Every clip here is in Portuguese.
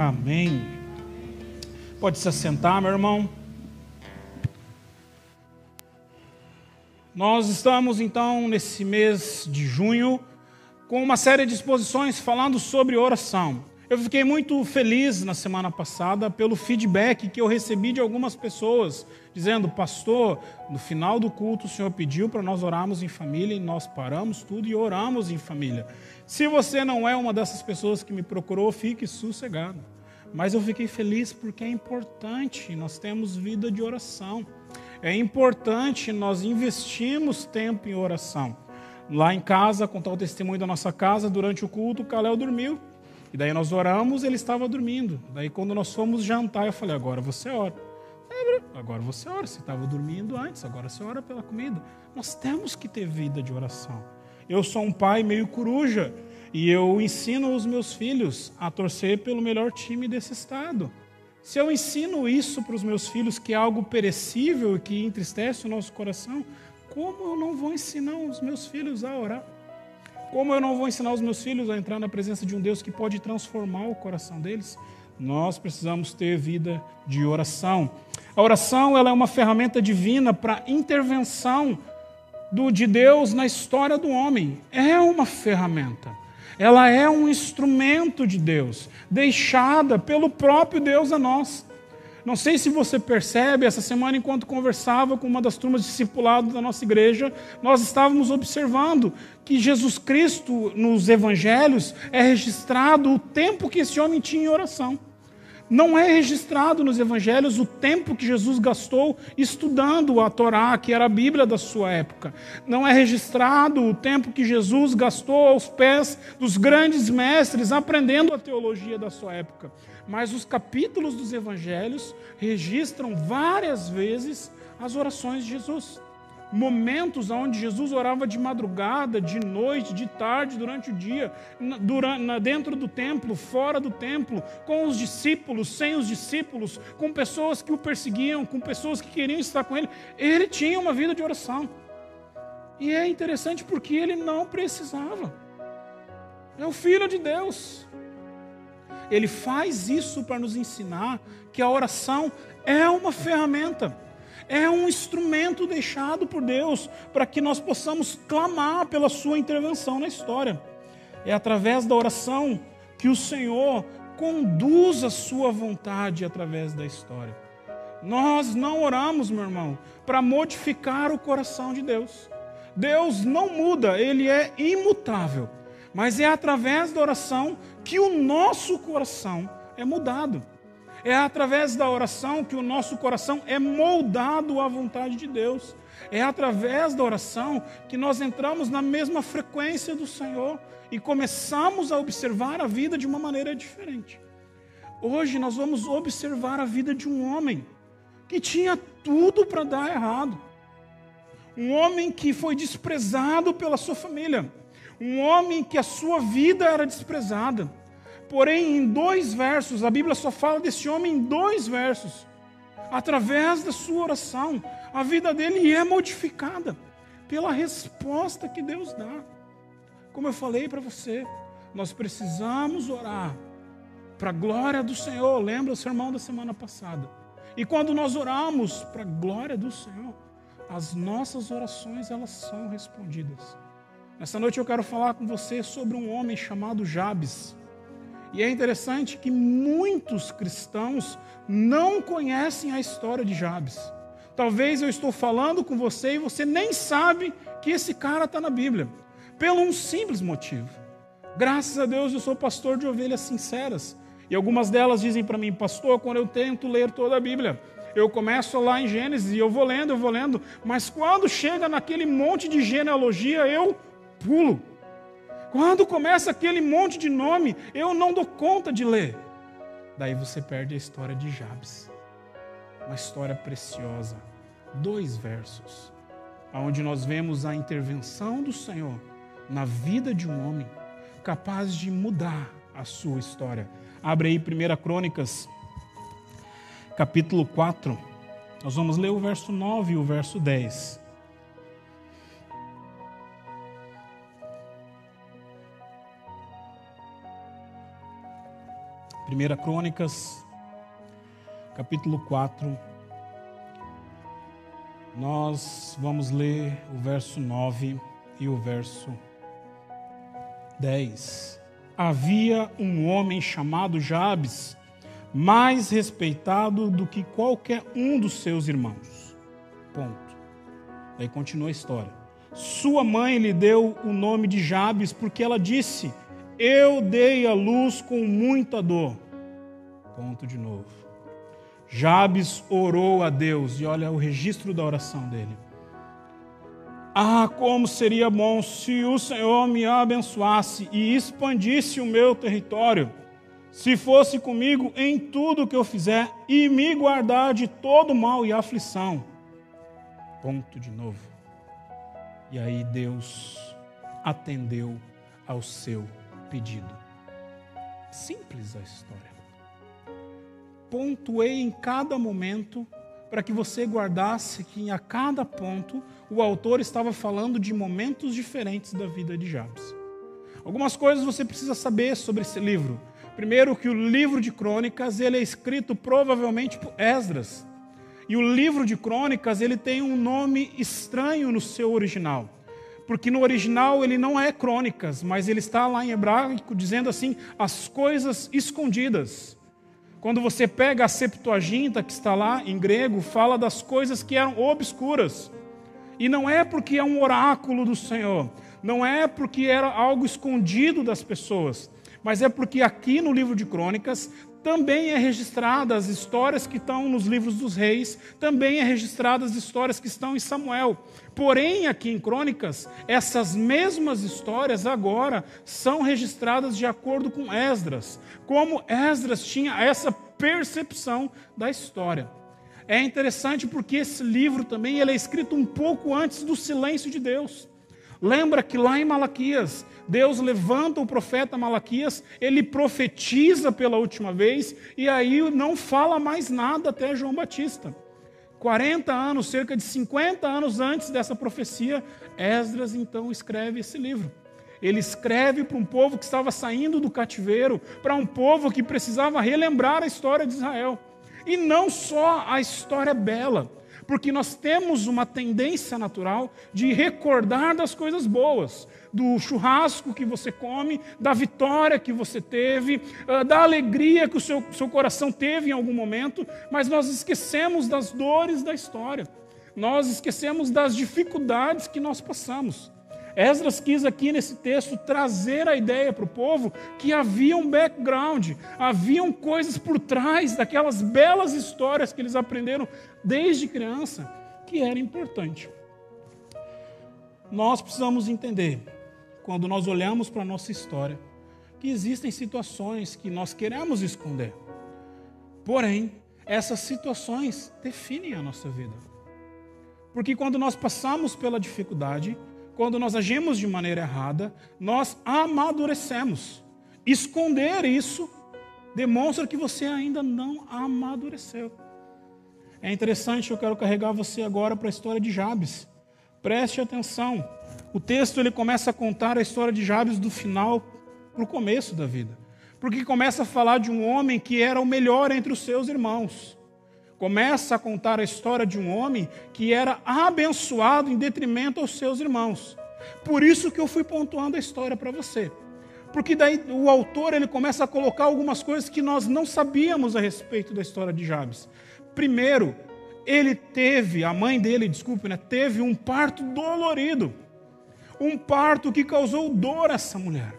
Amém. Pode se assentar, meu irmão. Nós estamos então nesse mês de junho com uma série de exposições falando sobre oração. Eu fiquei muito feliz na semana passada pelo feedback que eu recebi de algumas pessoas, dizendo: Pastor, no final do culto o Senhor pediu para nós orarmos em família e nós paramos tudo e oramos em família. Se você não é uma dessas pessoas que me procurou, fique sossegado. Mas eu fiquei feliz porque é importante, nós temos vida de oração. É importante nós investirmos tempo em oração. Lá em casa, contar o testemunho da nossa casa, durante o culto, o Calel dormiu. E daí nós oramos, ele estava dormindo. Daí quando nós fomos jantar, eu falei, agora você ora. Agora você ora, você estava dormindo antes, agora você ora pela comida. Nós temos que ter vida de oração. Eu sou um pai meio coruja e eu ensino os meus filhos a torcer pelo melhor time desse estado. Se eu ensino isso para os meus filhos, que é algo perecível e que entristece o nosso coração, como eu não vou ensinar os meus filhos a orar? Como eu não vou ensinar os meus filhos a entrar na presença de um Deus que pode transformar o coração deles? Nós precisamos ter vida de oração. A oração ela é uma ferramenta divina para intervenção do, de Deus na história do homem. É uma ferramenta. Ela é um instrumento de Deus, deixada pelo próprio Deus a nós. Não sei se você percebe, essa semana, enquanto conversava com uma das turmas discipuladas da nossa igreja, nós estávamos observando que Jesus Cristo, nos evangelhos, é registrado o tempo que esse homem tinha em oração. Não é registrado nos evangelhos o tempo que Jesus gastou estudando a Torá, que era a Bíblia da sua época. Não é registrado o tempo que Jesus gastou aos pés dos grandes mestres aprendendo a teologia da sua época. Mas os capítulos dos evangelhos registram várias vezes as orações de Jesus momentos onde Jesus orava de madrugada, de noite, de tarde, durante o dia, dentro do templo, fora do templo, com os discípulos, sem os discípulos, com pessoas que o perseguiam, com pessoas que queriam estar com ele. Ele tinha uma vida de oração. E é interessante porque ele não precisava. É o Filho de Deus. Ele faz isso para nos ensinar que a oração é uma ferramenta é um instrumento deixado por Deus para que nós possamos clamar pela sua intervenção na história. É através da oração que o Senhor conduz a sua vontade através da história. Nós não oramos, meu irmão, para modificar o coração de Deus. Deus não muda, ele é imutável. Mas é através da oração que o nosso coração é mudado. É através da oração que o nosso coração é moldado à vontade de Deus. É através da oração que nós entramos na mesma frequência do Senhor e começamos a observar a vida de uma maneira diferente. Hoje nós vamos observar a vida de um homem que tinha tudo para dar errado. Um homem que foi desprezado pela sua família. Um homem que a sua vida era desprezada. Porém, em dois versos, a Bíblia só fala desse homem em dois versos. Através da sua oração, a vida dele é modificada pela resposta que Deus dá. Como eu falei para você, nós precisamos orar para a glória do Senhor. Lembra o sermão da semana passada? E quando nós oramos para a glória do Senhor, as nossas orações elas são respondidas. Nessa noite eu quero falar com você sobre um homem chamado Jabes. E é interessante que muitos cristãos não conhecem a história de Jabes. Talvez eu estou falando com você e você nem sabe que esse cara está na Bíblia, pelo um simples motivo. Graças a Deus eu sou pastor de ovelhas sinceras. E algumas delas dizem para mim, pastor, quando eu tento ler toda a Bíblia, eu começo lá em Gênesis e eu vou lendo, eu vou lendo, mas quando chega naquele monte de genealogia, eu pulo. Quando começa aquele monte de nome, eu não dou conta de ler. Daí você perde a história de Jabes. Uma história preciosa. Dois versos, onde nós vemos a intervenção do Senhor na vida de um homem capaz de mudar a sua história. Abre aí 1 Crônicas, capítulo 4. Nós vamos ler o verso 9 e o verso 10. 1 1 Crônicas, capítulo 4. Nós vamos ler o verso 9 e o verso 10. Havia um homem chamado Jabes, mais respeitado do que qualquer um dos seus irmãos. Ponto. Daí continua a história. Sua mãe lhe deu o nome de Jabes porque ela disse: Eu dei a luz com muita dor. Ponto de novo. Jabes orou a Deus, e olha o registro da oração dele. Ah, como seria bom se o Senhor me abençoasse e expandisse o meu território, se fosse comigo em tudo que eu fizer e me guardar de todo mal e aflição. Ponto de novo. E aí Deus atendeu ao seu pedido. Simples a história. Pontuei em cada momento para que você guardasse que a cada ponto o autor estava falando de momentos diferentes da vida de Jabes. Algumas coisas você precisa saber sobre esse livro. Primeiro que o livro de Crônicas ele é escrito provavelmente por Esdras. E o livro de Crônicas ele tem um nome estranho no seu original. Porque no original ele não é Crônicas, mas ele está lá em hebraico dizendo assim: as coisas escondidas. Quando você pega a Septuaginta, que está lá em grego, fala das coisas que eram obscuras. E não é porque é um oráculo do Senhor, não é porque era algo escondido das pessoas, mas é porque aqui no livro de Crônicas também é registrada as histórias que estão nos livros dos reis, também é registrada as histórias que estão em Samuel. Porém, aqui em Crônicas, essas mesmas histórias agora são registradas de acordo com Esdras, como Esdras tinha essa percepção da história. É interessante porque esse livro também ele é escrito um pouco antes do silêncio de Deus. Lembra que lá em Malaquias, Deus levanta o profeta Malaquias, ele profetiza pela última vez e aí não fala mais nada até João Batista. 40 anos, cerca de 50 anos antes dessa profecia, Esdras então escreve esse livro. Ele escreve para um povo que estava saindo do cativeiro, para um povo que precisava relembrar a história de Israel. E não só a história bela, porque nós temos uma tendência natural de recordar das coisas boas, do churrasco que você come, da vitória que você teve, ah, da alegria que o seu, seu coração teve em algum momento, mas nós esquecemos das dores da história, nós esquecemos das dificuldades que nós passamos. Esdras quis aqui nesse texto trazer a ideia para o povo que havia um background, haviam coisas por trás daquelas belas histórias que eles aprenderam desde criança, que era importante. Nós precisamos entender, quando nós olhamos para a nossa história, que existem situações que nós queremos esconder. Porém, essas situações definem a nossa vida. Porque quando nós passamos pela dificuldade, quando nós agimos de maneira errada, nós amadurecemos. Esconder isso demonstra que você ainda não amadureceu. É interessante, eu quero carregar você agora para a história de Jabes. Preste atenção. O texto ele começa a contar a história de Jabes do final para o começo da vida. Porque começa a falar de um homem que era o melhor entre os seus irmãos começa a contar a história de um homem que era abençoado em detrimento aos seus irmãos. Por isso que eu fui pontuando a história para você. Porque daí o autor ele começa a colocar algumas coisas que nós não sabíamos a respeito da história de Jabes. Primeiro, ele teve, a mãe dele, desculpe, né, teve um parto dolorido. Um parto que causou dor a essa mulher.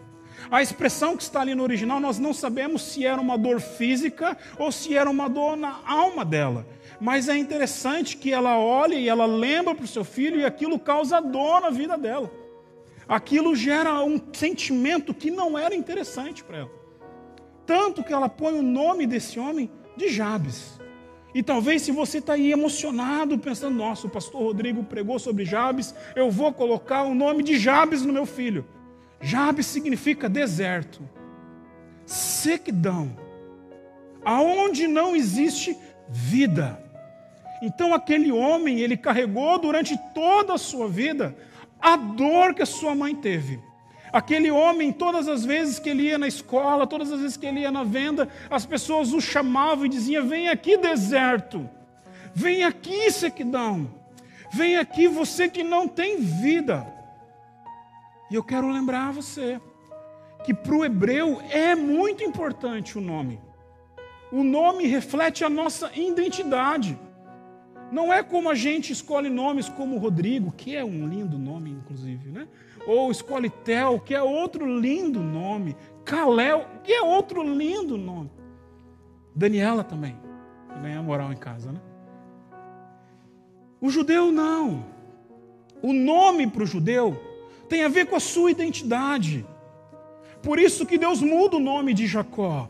A expressão que está ali no original, nós não sabemos se era uma dor física ou se era uma dor na alma dela. Mas é interessante que ela olha e ela lembra para o seu filho e aquilo causa dor na vida dela. Aquilo gera um sentimento que não era interessante para ela. Tanto que ela põe o nome desse homem de Jabes. E talvez se você está aí emocionado, pensando, nossa, o pastor Rodrigo pregou sobre Jabes, eu vou colocar o nome de Jabes no meu filho. Jabes significa deserto, sequidão, aonde não existe vida. Então aquele homem, ele carregou durante toda a sua vida a dor que a sua mãe teve, Aquele homem, todas as vezes que ele ia na escola, todas as vezes que ele ia na venda, as pessoas o chamavam e diziam: Vem aqui, deserto. Vem aqui, sequidão. Vem aqui, você que não tem vida. E eu quero lembrar você que para o hebreu é muito importante o nome. O nome reflete a nossa identidade. Não é como a gente escolhe nomes como Rodrigo, que é um lindo nome, inclusive, né? Ou escolhe Tel, que é outro lindo nome. Kalel, que é outro lindo nome. Daniela também, ganha moral em casa, né? O judeu não. O nome para o judeu tem a ver com a sua identidade. Por isso que Deus muda o nome de Jacó.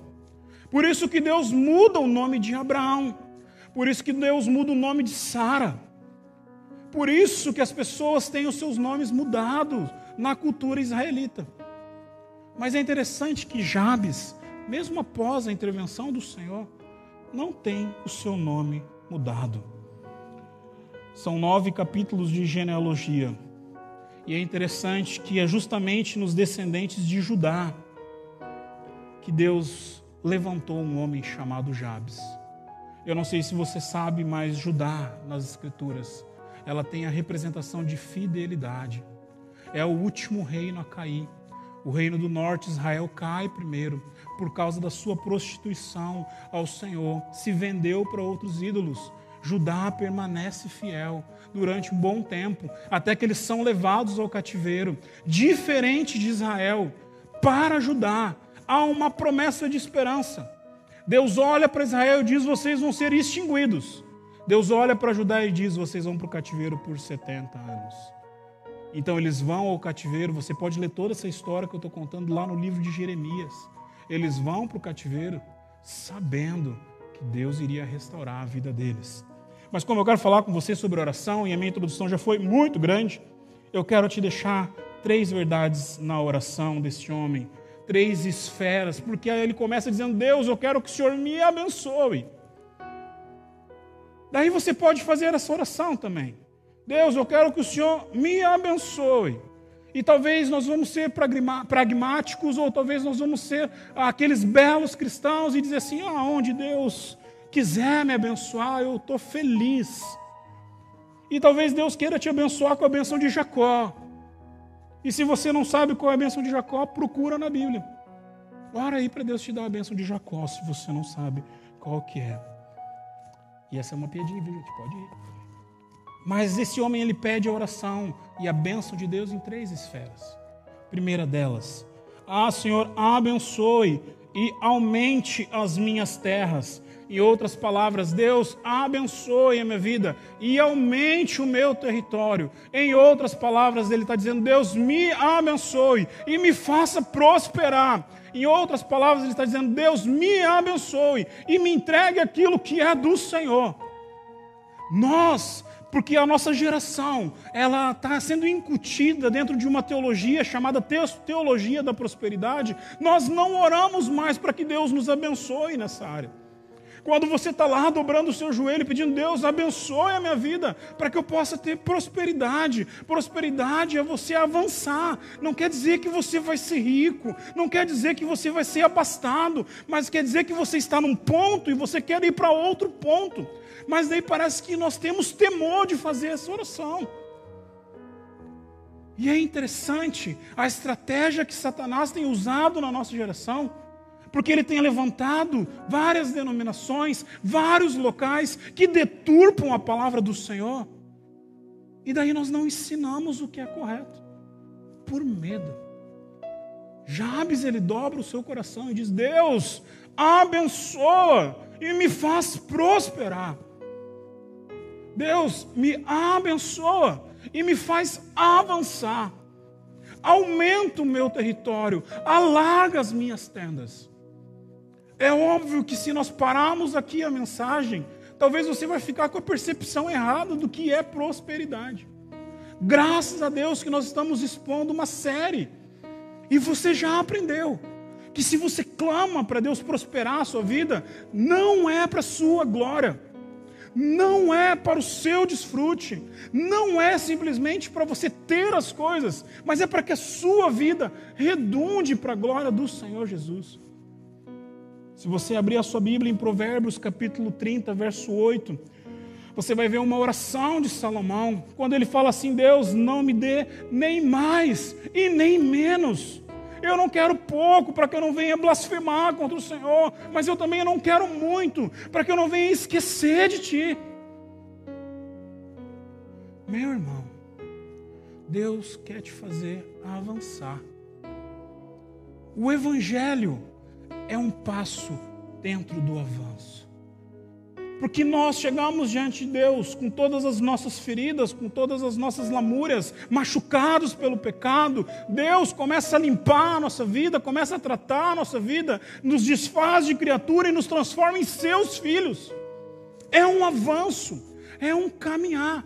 Por isso que Deus muda o nome de Abraão. Por isso que Deus muda o nome de Sara. Por isso que as pessoas têm os seus nomes mudados na cultura israelita. Mas é interessante que Jabes, mesmo após a intervenção do Senhor, não tem o seu nome mudado. São nove capítulos de genealogia. E é interessante que é justamente nos descendentes de Judá que Deus levantou um homem chamado Jabes. Eu não sei se você sabe, mas Judá, nas Escrituras, ela tem a representação de fidelidade. É o último reino a cair. O reino do norte, Israel, cai primeiro, por causa da sua prostituição ao Senhor, se vendeu para outros ídolos. Judá permanece fiel durante um bom tempo, até que eles são levados ao cativeiro. Diferente de Israel, para Judá há uma promessa de esperança. Deus olha para Israel e diz: vocês vão ser extinguidos. Deus olha para Judá e diz: vocês vão para o cativeiro por 70 anos. Então eles vão ao cativeiro. Você pode ler toda essa história que eu estou contando lá no livro de Jeremias. Eles vão para o cativeiro sabendo que Deus iria restaurar a vida deles. Mas como eu quero falar com você sobre oração e a minha introdução já foi muito grande, eu quero te deixar três verdades na oração deste homem três esferas, porque ele começa dizendo: Deus, eu quero que o Senhor me abençoe. Daí você pode fazer essa oração também. Deus, eu quero que o Senhor me abençoe. E talvez nós vamos ser pragmáticos, ou talvez nós vamos ser aqueles belos cristãos e dizer assim: aonde Deus quiser me abençoar, eu estou feliz. E talvez Deus queira te abençoar com a benção de Jacó. E se você não sabe qual é a bênção de Jacó, procura na Bíblia. Ora aí para Deus te dar a bênção de Jacó, se você não sabe qual que é. E essa é uma piadinha, viu, gente? Pode ir. Mas esse homem, ele pede a oração e a bênção de Deus em três esferas. Primeira delas, ah, Senhor, abençoe e aumente as minhas terras em outras palavras, Deus abençoe a minha vida e aumente o meu território. Em outras palavras, ele está dizendo: Deus me abençoe e me faça prosperar. Em outras palavras, ele está dizendo: Deus me abençoe e me entregue aquilo que é do Senhor. Nós, porque a nossa geração, ela está sendo incutida dentro de uma teologia chamada teologia da prosperidade. Nós não oramos mais para que Deus nos abençoe nessa área. Quando você está lá dobrando o seu joelho, pedindo, Deus, abençoe a minha vida, para que eu possa ter prosperidade. Prosperidade é você avançar. Não quer dizer que você vai ser rico, não quer dizer que você vai ser abastado, mas quer dizer que você está num ponto e você quer ir para outro ponto. Mas daí parece que nós temos temor de fazer essa oração. E é interessante a estratégia que Satanás tem usado na nossa geração porque ele tem levantado várias denominações, vários locais que deturpam a palavra do Senhor. E daí nós não ensinamos o que é correto, por medo. Jabes ele dobra o seu coração e diz: Deus, abençoa e me faz prosperar. Deus, me abençoa e me faz avançar. Aumenta o meu território, alarga as minhas tendas. É óbvio que se nós pararmos aqui a mensagem, talvez você vai ficar com a percepção errada do que é prosperidade. Graças a Deus que nós estamos expondo uma série. E você já aprendeu que se você clama para Deus prosperar a sua vida, não é para sua glória. não é para o seu desfrute, não é simplesmente para você ter as coisas, mas é para que a sua vida redunde para a glória do Senhor Jesus. Se você abrir a sua Bíblia em Provérbios capítulo 30, verso 8, você vai ver uma oração de Salomão, quando ele fala assim: Deus, não me dê nem mais e nem menos. Eu não quero pouco para que eu não venha blasfemar contra o Senhor, mas eu também não quero muito para que eu não venha esquecer de Ti. Meu irmão, Deus quer te fazer avançar. O Evangelho é um passo dentro do avanço. Porque nós chegamos diante de Deus com todas as nossas feridas, com todas as nossas lamúrias, machucados pelo pecado. Deus começa a limpar a nossa vida, começa a tratar a nossa vida, nos desfaz de criatura e nos transforma em seus filhos. É um avanço, é um caminhar.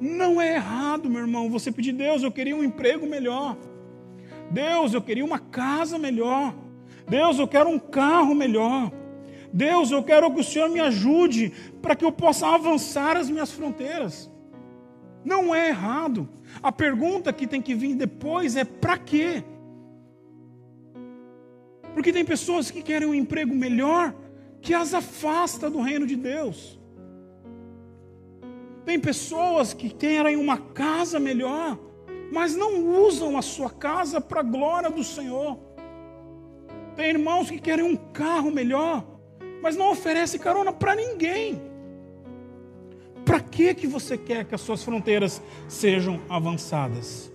Não é errado, meu irmão, você pedir, Deus, eu queria um emprego melhor. Deus, eu queria uma casa melhor. Deus, eu quero um carro melhor. Deus, eu quero que o Senhor me ajude para que eu possa avançar as minhas fronteiras. Não é errado. A pergunta que tem que vir depois é: para quê? Porque tem pessoas que querem um emprego melhor que as afasta do reino de Deus. Tem pessoas que querem uma casa melhor, mas não usam a sua casa para a glória do Senhor. Tem irmãos que querem um carro melhor, mas não oferece carona para ninguém. Para que que você quer que as suas fronteiras sejam avançadas?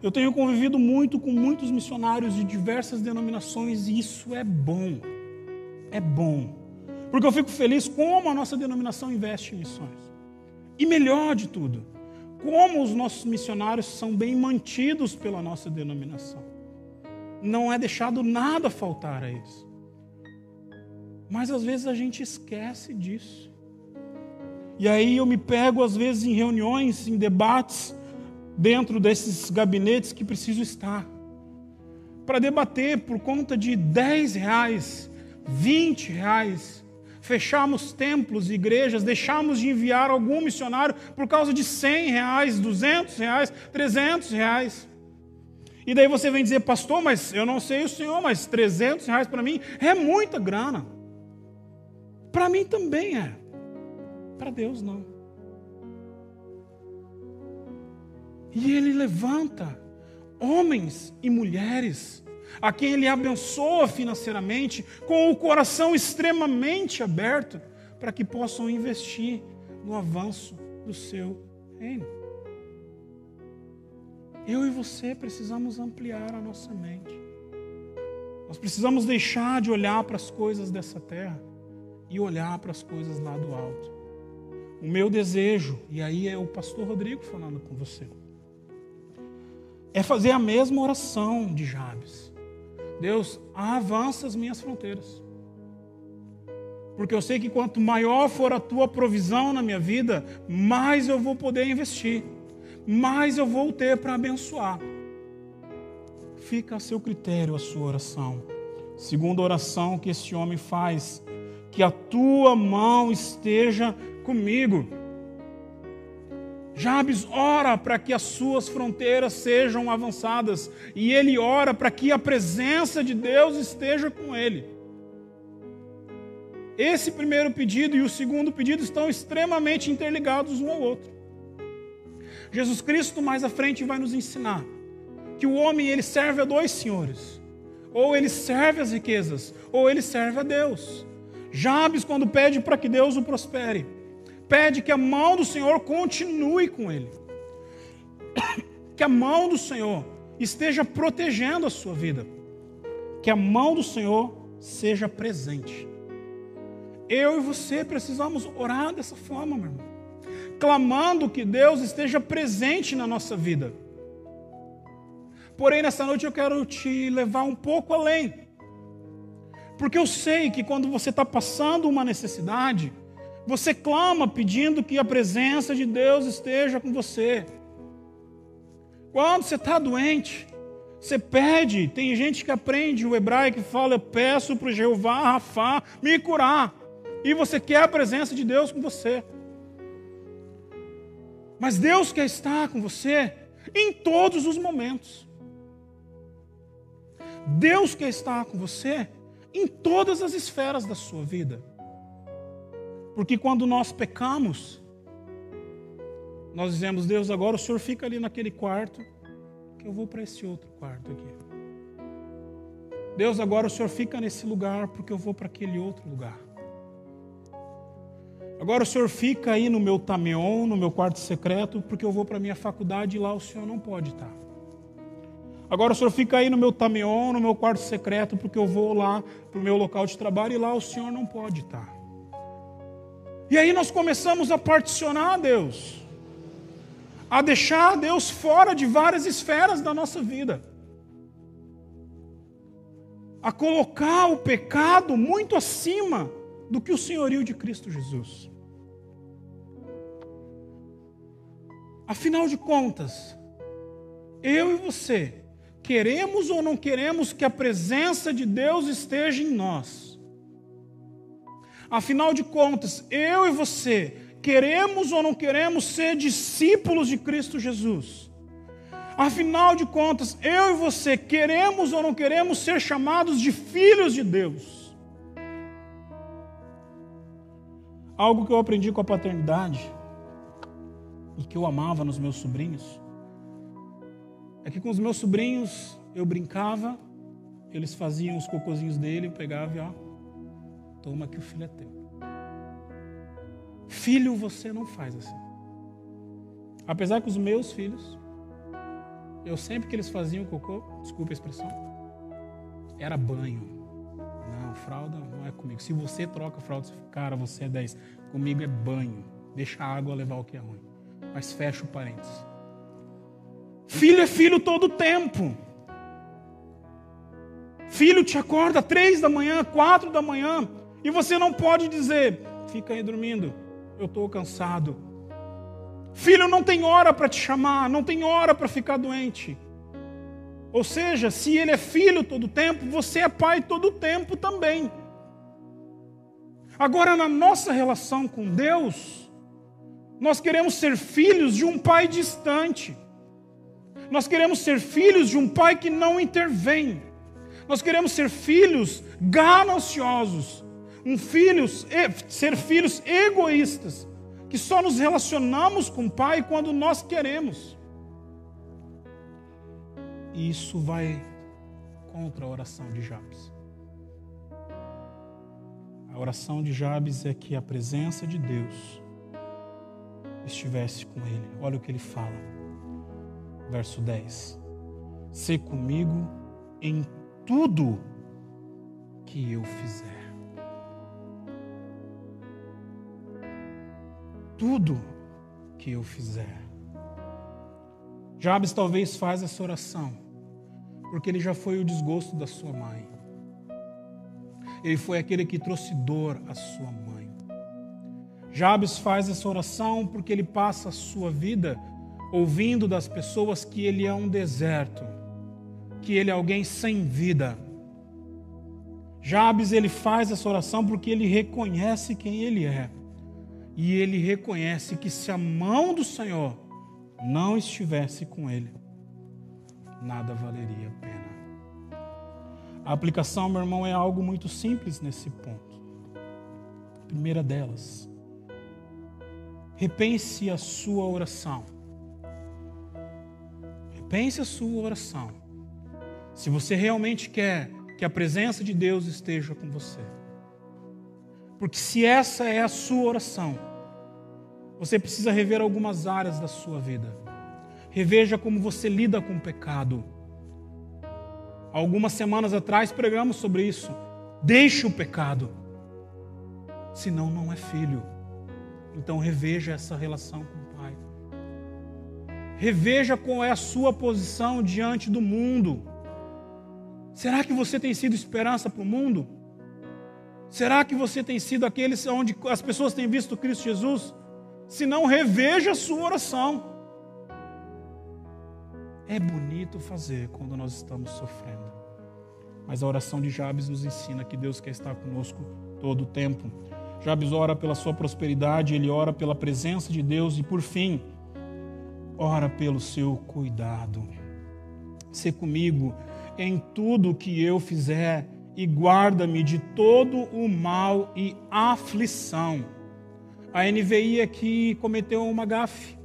Eu tenho convivido muito com muitos missionários de diversas denominações e isso é bom. É bom. Porque eu fico feliz como a nossa denominação investe em missões. E melhor de tudo, como os nossos missionários são bem mantidos pela nossa denominação. Não é deixado nada faltar a isso. Mas às vezes a gente esquece disso. E aí eu me pego, às vezes, em reuniões, em debates, dentro desses gabinetes que preciso estar. Para debater por conta de 10 reais, 20 reais. Fechamos templos, igrejas, deixamos de enviar algum missionário por causa de 100 reais, 200 reais, 300 reais. E daí você vem dizer, pastor, mas eu não sei o senhor, mas 300 reais para mim é muita grana. Para mim também é. Para Deus não. E Ele levanta homens e mulheres a quem Ele abençoa financeiramente, com o coração extremamente aberto, para que possam investir no avanço do seu reino. Eu e você precisamos ampliar a nossa mente. Nós precisamos deixar de olhar para as coisas dessa terra e olhar para as coisas lá do alto. O meu desejo, e aí é o pastor Rodrigo falando com você, é fazer a mesma oração de Jabes. Deus, avança as minhas fronteiras. Porque eu sei que quanto maior for a tua provisão na minha vida, mais eu vou poder investir, mais eu vou ter para abençoar. Fica a seu critério a sua oração. Segunda oração que este homem faz que a tua mão esteja comigo. Jabes ora para que as suas fronteiras sejam avançadas, e ele ora para que a presença de Deus esteja com ele. Esse primeiro pedido e o segundo pedido estão extremamente interligados um ao outro. Jesus Cristo mais à frente vai nos ensinar que o homem ele serve a dois senhores. Ou ele serve as riquezas, ou ele serve a Deus. Jabes, quando pede para que Deus o prospere, pede que a mão do Senhor continue com ele. Que a mão do Senhor esteja protegendo a sua vida. Que a mão do Senhor seja presente. Eu e você precisamos orar dessa forma, meu irmão. Clamando que Deus esteja presente na nossa vida. Porém, nessa noite eu quero te levar um pouco além. Porque eu sei que quando você está passando uma necessidade, você clama pedindo que a presença de Deus esteja com você. Quando você está doente, você pede, tem gente que aprende o hebraico que fala, eu peço para o Jeová Rafá me curar. e você quer a presença de Deus com você. Mas Deus quer estar com você em todos os momentos. Deus quer estar com você em todas as esferas da sua vida. Porque quando nós pecamos, nós dizemos, Deus, agora o Senhor fica ali naquele quarto, que eu vou para esse outro quarto aqui. Deus, agora o Senhor fica nesse lugar, porque eu vou para aquele outro lugar. Agora o Senhor fica aí no meu tameon, no meu quarto secreto, porque eu vou para a minha faculdade e lá o Senhor não pode estar. Agora o Senhor fica aí no meu tameon, no meu quarto secreto, porque eu vou lá para o meu local de trabalho e lá o Senhor não pode estar. E aí nós começamos a particionar Deus, a deixar Deus fora de várias esferas da nossa vida, a colocar o pecado muito acima do que o senhorio de Cristo Jesus. Afinal de contas, eu e você, queremos ou não queremos que a presença de Deus esteja em nós? Afinal de contas, eu e você, queremos ou não queremos ser discípulos de Cristo Jesus? Afinal de contas, eu e você, queremos ou não queremos ser chamados de filhos de Deus? Algo que eu aprendi com a paternidade e que eu amava nos meus sobrinhos é que com os meus sobrinhos eu brincava, eles faziam os cocôzinhos dele, eu pegava e ó, toma que o filho é teu. Filho você não faz assim. Apesar que os meus filhos, eu sempre que eles faziam cocô, desculpa a expressão, era banho. Fralda não é comigo. Se você troca fralda, cara, você é 10. Comigo é banho. Deixa a água levar o que é ruim. Mas fecha o parênteses. Filho é filho todo tempo. Filho te acorda três da manhã, quatro da manhã, e você não pode dizer, fica aí dormindo, eu estou cansado. Filho não tem hora para te chamar, não tem hora para ficar doente. Ou seja, se ele é filho todo o tempo, você é pai todo o tempo também. Agora, na nossa relação com Deus, nós queremos ser filhos de um pai distante. Nós queremos ser filhos de um pai que não intervém. Nós queremos ser filhos gananciosos. Um filhos, ser filhos egoístas, que só nos relacionamos com o pai quando nós queremos. E isso vai contra a oração de Jabes. A oração de Jabes é que a presença de Deus estivesse com ele. Olha o que ele fala. Verso 10. Se comigo em tudo que eu fizer. Tudo que eu fizer. Jabes talvez faz essa oração porque ele já foi o desgosto da sua mãe. Ele foi aquele que trouxe dor à sua mãe. Jabes faz essa oração porque ele passa a sua vida ouvindo das pessoas que ele é um deserto, que ele é alguém sem vida. Jabes ele faz essa oração porque ele reconhece quem ele é. E ele reconhece que se a mão do Senhor não estivesse com ele, nada valeria a pena. A aplicação, meu irmão, é algo muito simples nesse ponto. A primeira delas, repense a sua oração. Repense a sua oração. Se você realmente quer que a presença de Deus esteja com você. Porque se essa é a sua oração, você precisa rever algumas áreas da sua vida. Reveja como você lida com o pecado. Algumas semanas atrás pregamos sobre isso. Deixe o pecado, senão não é filho. Então reveja essa relação com o Pai. Reveja qual é a sua posição diante do mundo. Será que você tem sido esperança para o mundo? Será que você tem sido aqueles onde as pessoas têm visto Cristo Jesus? Se não, reveja a sua oração é bonito fazer quando nós estamos sofrendo. Mas a oração de Jabes nos ensina que Deus quer estar conosco todo o tempo. Jabes ora pela sua prosperidade, ele ora pela presença de Deus e, por fim, ora pelo seu cuidado. Se comigo em tudo que eu fizer e guarda-me de todo o mal e aflição. A NVI aqui cometeu uma gafe.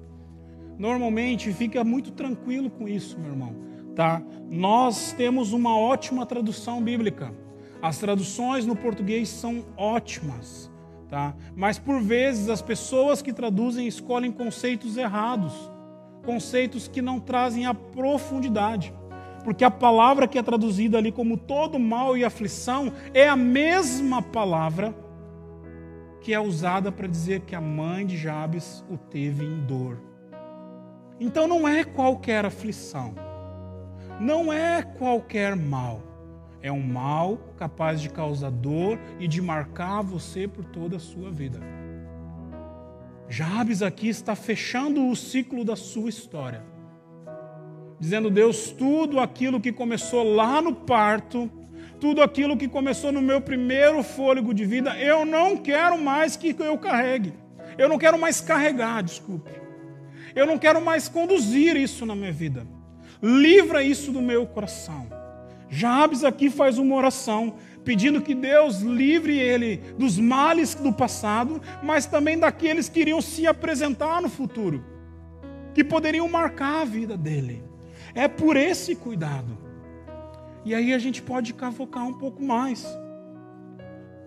Normalmente fica muito tranquilo com isso, meu irmão, tá? Nós temos uma ótima tradução bíblica. As traduções no português são ótimas, tá? Mas por vezes as pessoas que traduzem escolhem conceitos errados, conceitos que não trazem a profundidade. Porque a palavra que é traduzida ali como todo mal e aflição é a mesma palavra que é usada para dizer que a mãe de Jabes o teve em dor. Então não é qualquer aflição, não é qualquer mal. É um mal capaz de causar dor e de marcar você por toda a sua vida. Jabes aqui está fechando o ciclo da sua história dizendo: Deus, tudo aquilo que começou lá no parto, tudo aquilo que começou no meu primeiro fôlego de vida, eu não quero mais que eu carregue. Eu não quero mais carregar, desculpe. Eu não quero mais conduzir isso na minha vida. Livra isso do meu coração. Jabes aqui faz uma oração pedindo que Deus livre ele dos males do passado, mas também daqueles que iriam se apresentar no futuro, que poderiam marcar a vida dele. É por esse cuidado. E aí a gente pode cavocar um pouco mais.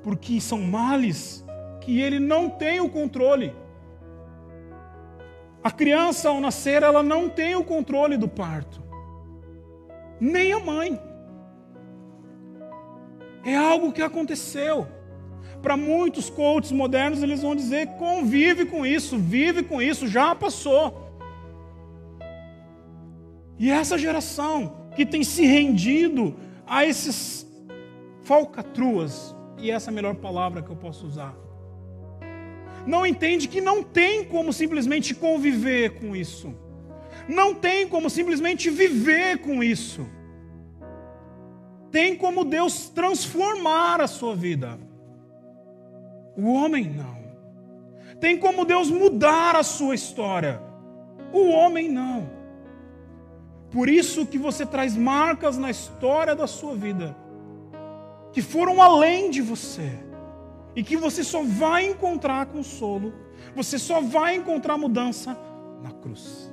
Porque são males que ele não tem o controle. A criança, ao nascer, ela não tem o controle do parto. Nem a mãe. É algo que aconteceu. Para muitos coaches modernos, eles vão dizer: convive com isso, vive com isso, já passou. E essa geração que tem se rendido a esses falcatruas, e essa é a melhor palavra que eu posso usar, não entende que não tem como simplesmente conviver com isso, não tem como simplesmente viver com isso. Tem como Deus transformar a sua vida. O homem não. Tem como Deus mudar a sua história. O homem não. Por isso que você traz marcas na história da sua vida que foram além de você e que você só vai encontrar consolo, você só vai encontrar mudança na cruz.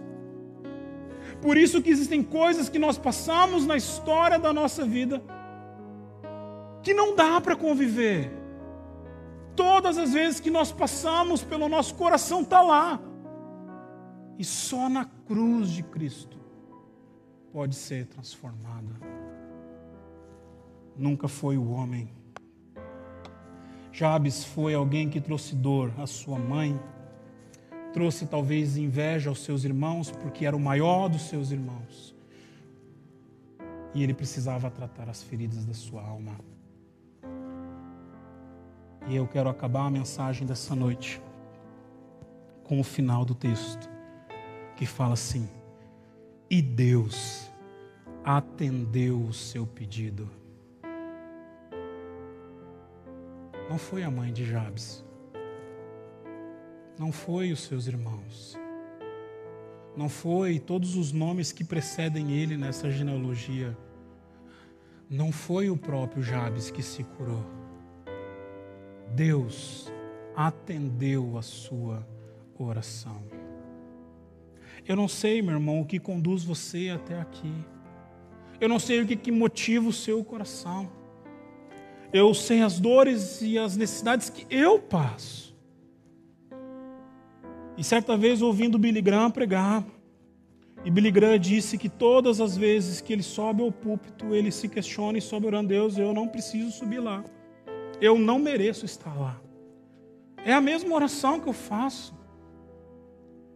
Por isso que existem coisas que nós passamos na história da nossa vida que não dá para conviver. Todas as vezes que nós passamos pelo nosso coração está lá. E só na cruz de Cristo pode ser transformada. Nunca foi o homem. Jabes foi alguém que trouxe dor à sua mãe, trouxe talvez inveja aos seus irmãos, porque era o maior dos seus irmãos. E ele precisava tratar as feridas da sua alma. E eu quero acabar a mensagem dessa noite com o final do texto, que fala assim: e Deus atendeu o seu pedido. Não foi a mãe de Jabes. Não foi os seus irmãos. Não foi todos os nomes que precedem ele nessa genealogia. Não foi o próprio Jabes que se curou. Deus atendeu a sua oração. Eu não sei, meu irmão, o que conduz você até aqui. Eu não sei o que, que motiva o seu coração. Eu sei as dores e as necessidades que eu passo. E certa vez, ouvindo Billy Graham pregar, e Billy Graham disse que todas as vezes que ele sobe ao púlpito, ele se questiona e sobe orando, Deus, eu não preciso subir lá. Eu não mereço estar lá. É a mesma oração que eu faço.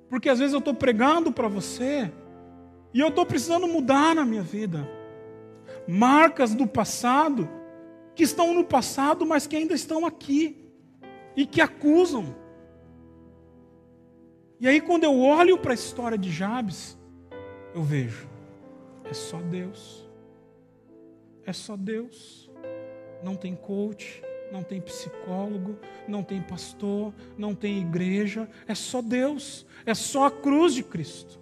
Porque às vezes eu estou pregando para você e eu estou precisando mudar na minha vida. Marcas do passado que estão no passado, mas que ainda estão aqui e que acusam. E aí, quando eu olho para a história de Jabes, eu vejo: é só Deus. É só Deus. Não tem coach, não tem psicólogo, não tem pastor, não tem igreja, é só Deus, é só a cruz de Cristo.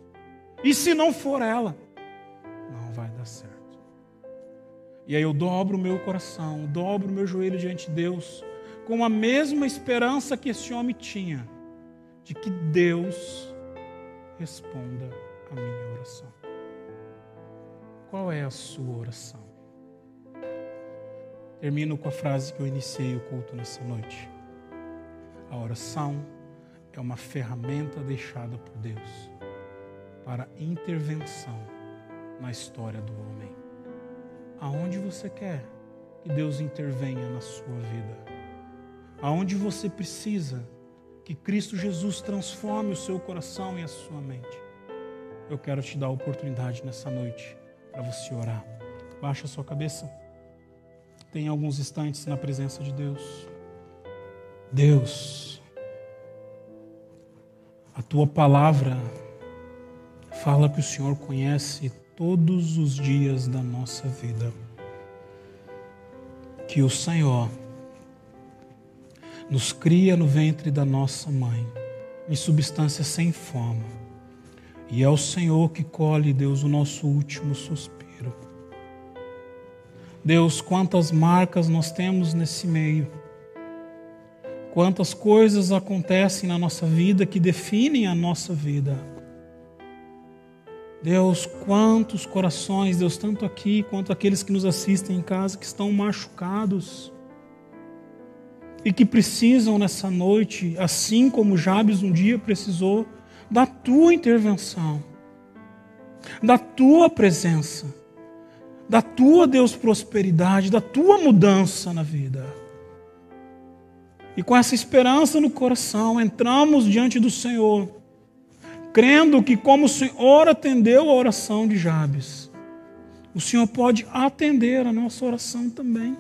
E se não for ela, não vai dar certo. E aí eu dobro o meu coração, dobro o meu joelho diante de Deus, com a mesma esperança que esse homem tinha, de que Deus responda a minha oração. Qual é a sua oração? Termino com a frase que eu iniciei o culto nessa noite. A oração é uma ferramenta deixada por Deus para intervenção na história do homem. Aonde você quer que Deus intervenha na sua vida? Aonde você precisa que Cristo Jesus transforme o seu coração e a sua mente? Eu quero te dar a oportunidade nessa noite para você orar. Baixa a sua cabeça. Tenha alguns instantes na presença de Deus. Deus, a tua palavra fala que o Senhor conhece todos os dias da nossa vida. Que o Senhor nos cria no ventre da nossa mãe, em substância sem forma. E é o Senhor que colhe, Deus, o nosso último suspiro. Deus, quantas marcas nós temos nesse meio. Quantas coisas acontecem na nossa vida que definem a nossa vida. Deus, quantos corações, Deus, tanto aqui quanto aqueles que nos assistem em casa, que estão machucados e que precisam nessa noite, assim como Jabes um dia precisou, da tua intervenção, da tua presença, da tua, Deus, prosperidade, da tua mudança na vida. E com essa esperança no coração, entramos diante do Senhor crendo que, como o Senhor atendeu a oração de Jabes, o Senhor pode atender a nossa oração também.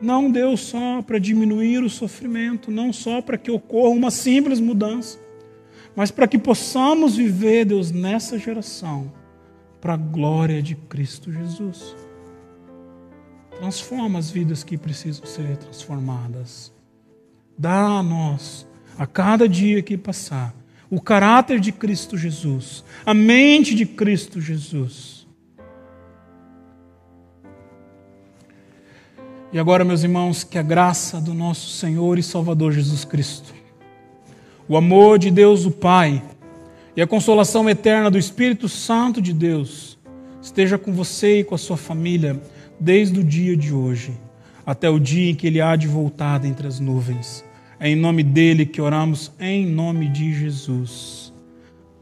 Não deu só para diminuir o sofrimento, não só para que ocorra uma simples mudança, mas para que possamos viver, Deus, nessa geração, para a glória de Cristo Jesus. Transforma as vidas que precisam ser transformadas. Dá a nós a cada dia que passar, o caráter de Cristo Jesus, a mente de Cristo Jesus. E agora, meus irmãos, que a graça do nosso Senhor e Salvador Jesus Cristo, o amor de Deus o Pai e a consolação eterna do Espírito Santo de Deus esteja com você e com a sua família desde o dia de hoje até o dia em que Ele há de voltar dentre as nuvens é em nome dele que oramos, em nome de Jesus.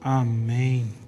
Amém.